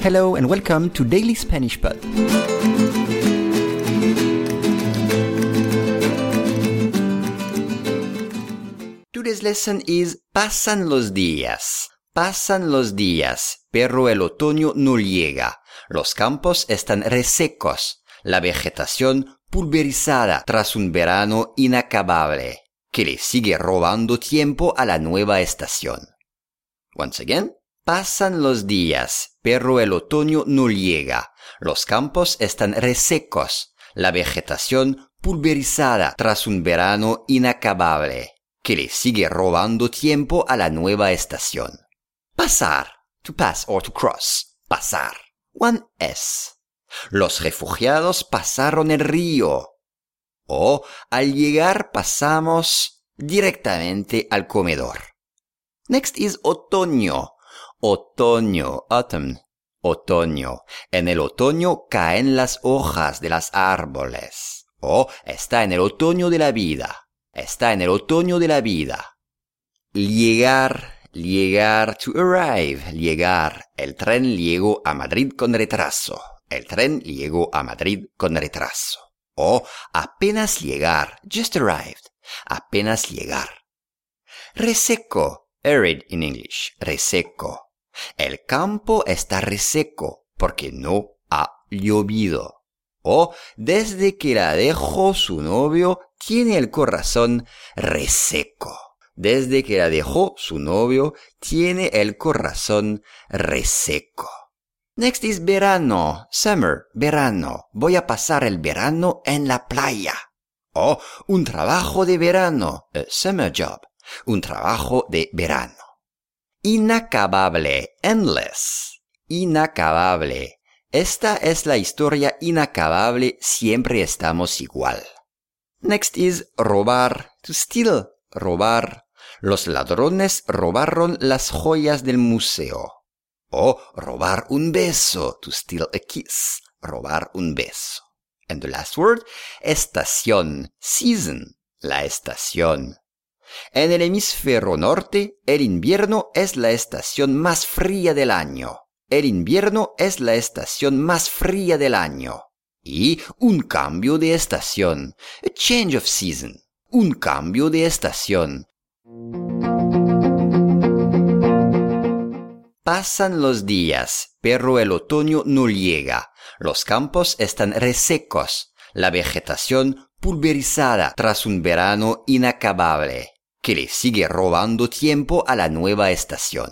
Hello and welcome to Daily Spanish Pod. Today's lesson is Pasan los días. Pasan los días, pero el otoño no llega. Los campos están resecos, la vegetación pulverizada tras un verano inacabable, que le sigue robando tiempo a la nueva estación. Once again, pasan los días, pero el otoño no llega. Los campos están resecos, la vegetación pulverizada tras un verano inacabable, que le sigue robando tiempo a la nueva estación. Pasar, to pass or to cross, pasar. One S. Los refugiados pasaron el río. O al llegar pasamos directamente al comedor. Next is otoño. Otoño, autumn. Otoño. En el otoño caen las hojas de los árboles. O está en el otoño de la vida. Está en el otoño de la vida. Llegar Llegar to arrive, llegar. El tren llegó a Madrid con retraso. El tren llegó a Madrid con retraso. O apenas llegar, just arrived. Apenas llegar. Reseco, arid in English, reseco. El campo está reseco porque no ha llovido. O desde que la dejó su novio, tiene el corazón reseco desde que la dejó su novio, tiene el corazón reseco. Next is verano, summer, verano. Voy a pasar el verano en la playa. O oh, un trabajo de verano, a summer job, un trabajo de verano. Inacabable, endless. Inacabable. Esta es la historia inacabable, siempre estamos igual. Next is robar, to steal, robar, los ladrones robaron las joyas del museo. O robar un beso, to steal a kiss, robar un beso. And the last word, estación, season, la estación. En el hemisferio norte, el invierno es la estación más fría del año. El invierno es la estación más fría del año. Y un cambio de estación, a change of season, un cambio de estación, Pasan los días, pero el otoño no llega. Los campos están resecos, la vegetación pulverizada tras un verano inacabable, que le sigue robando tiempo a la nueva estación.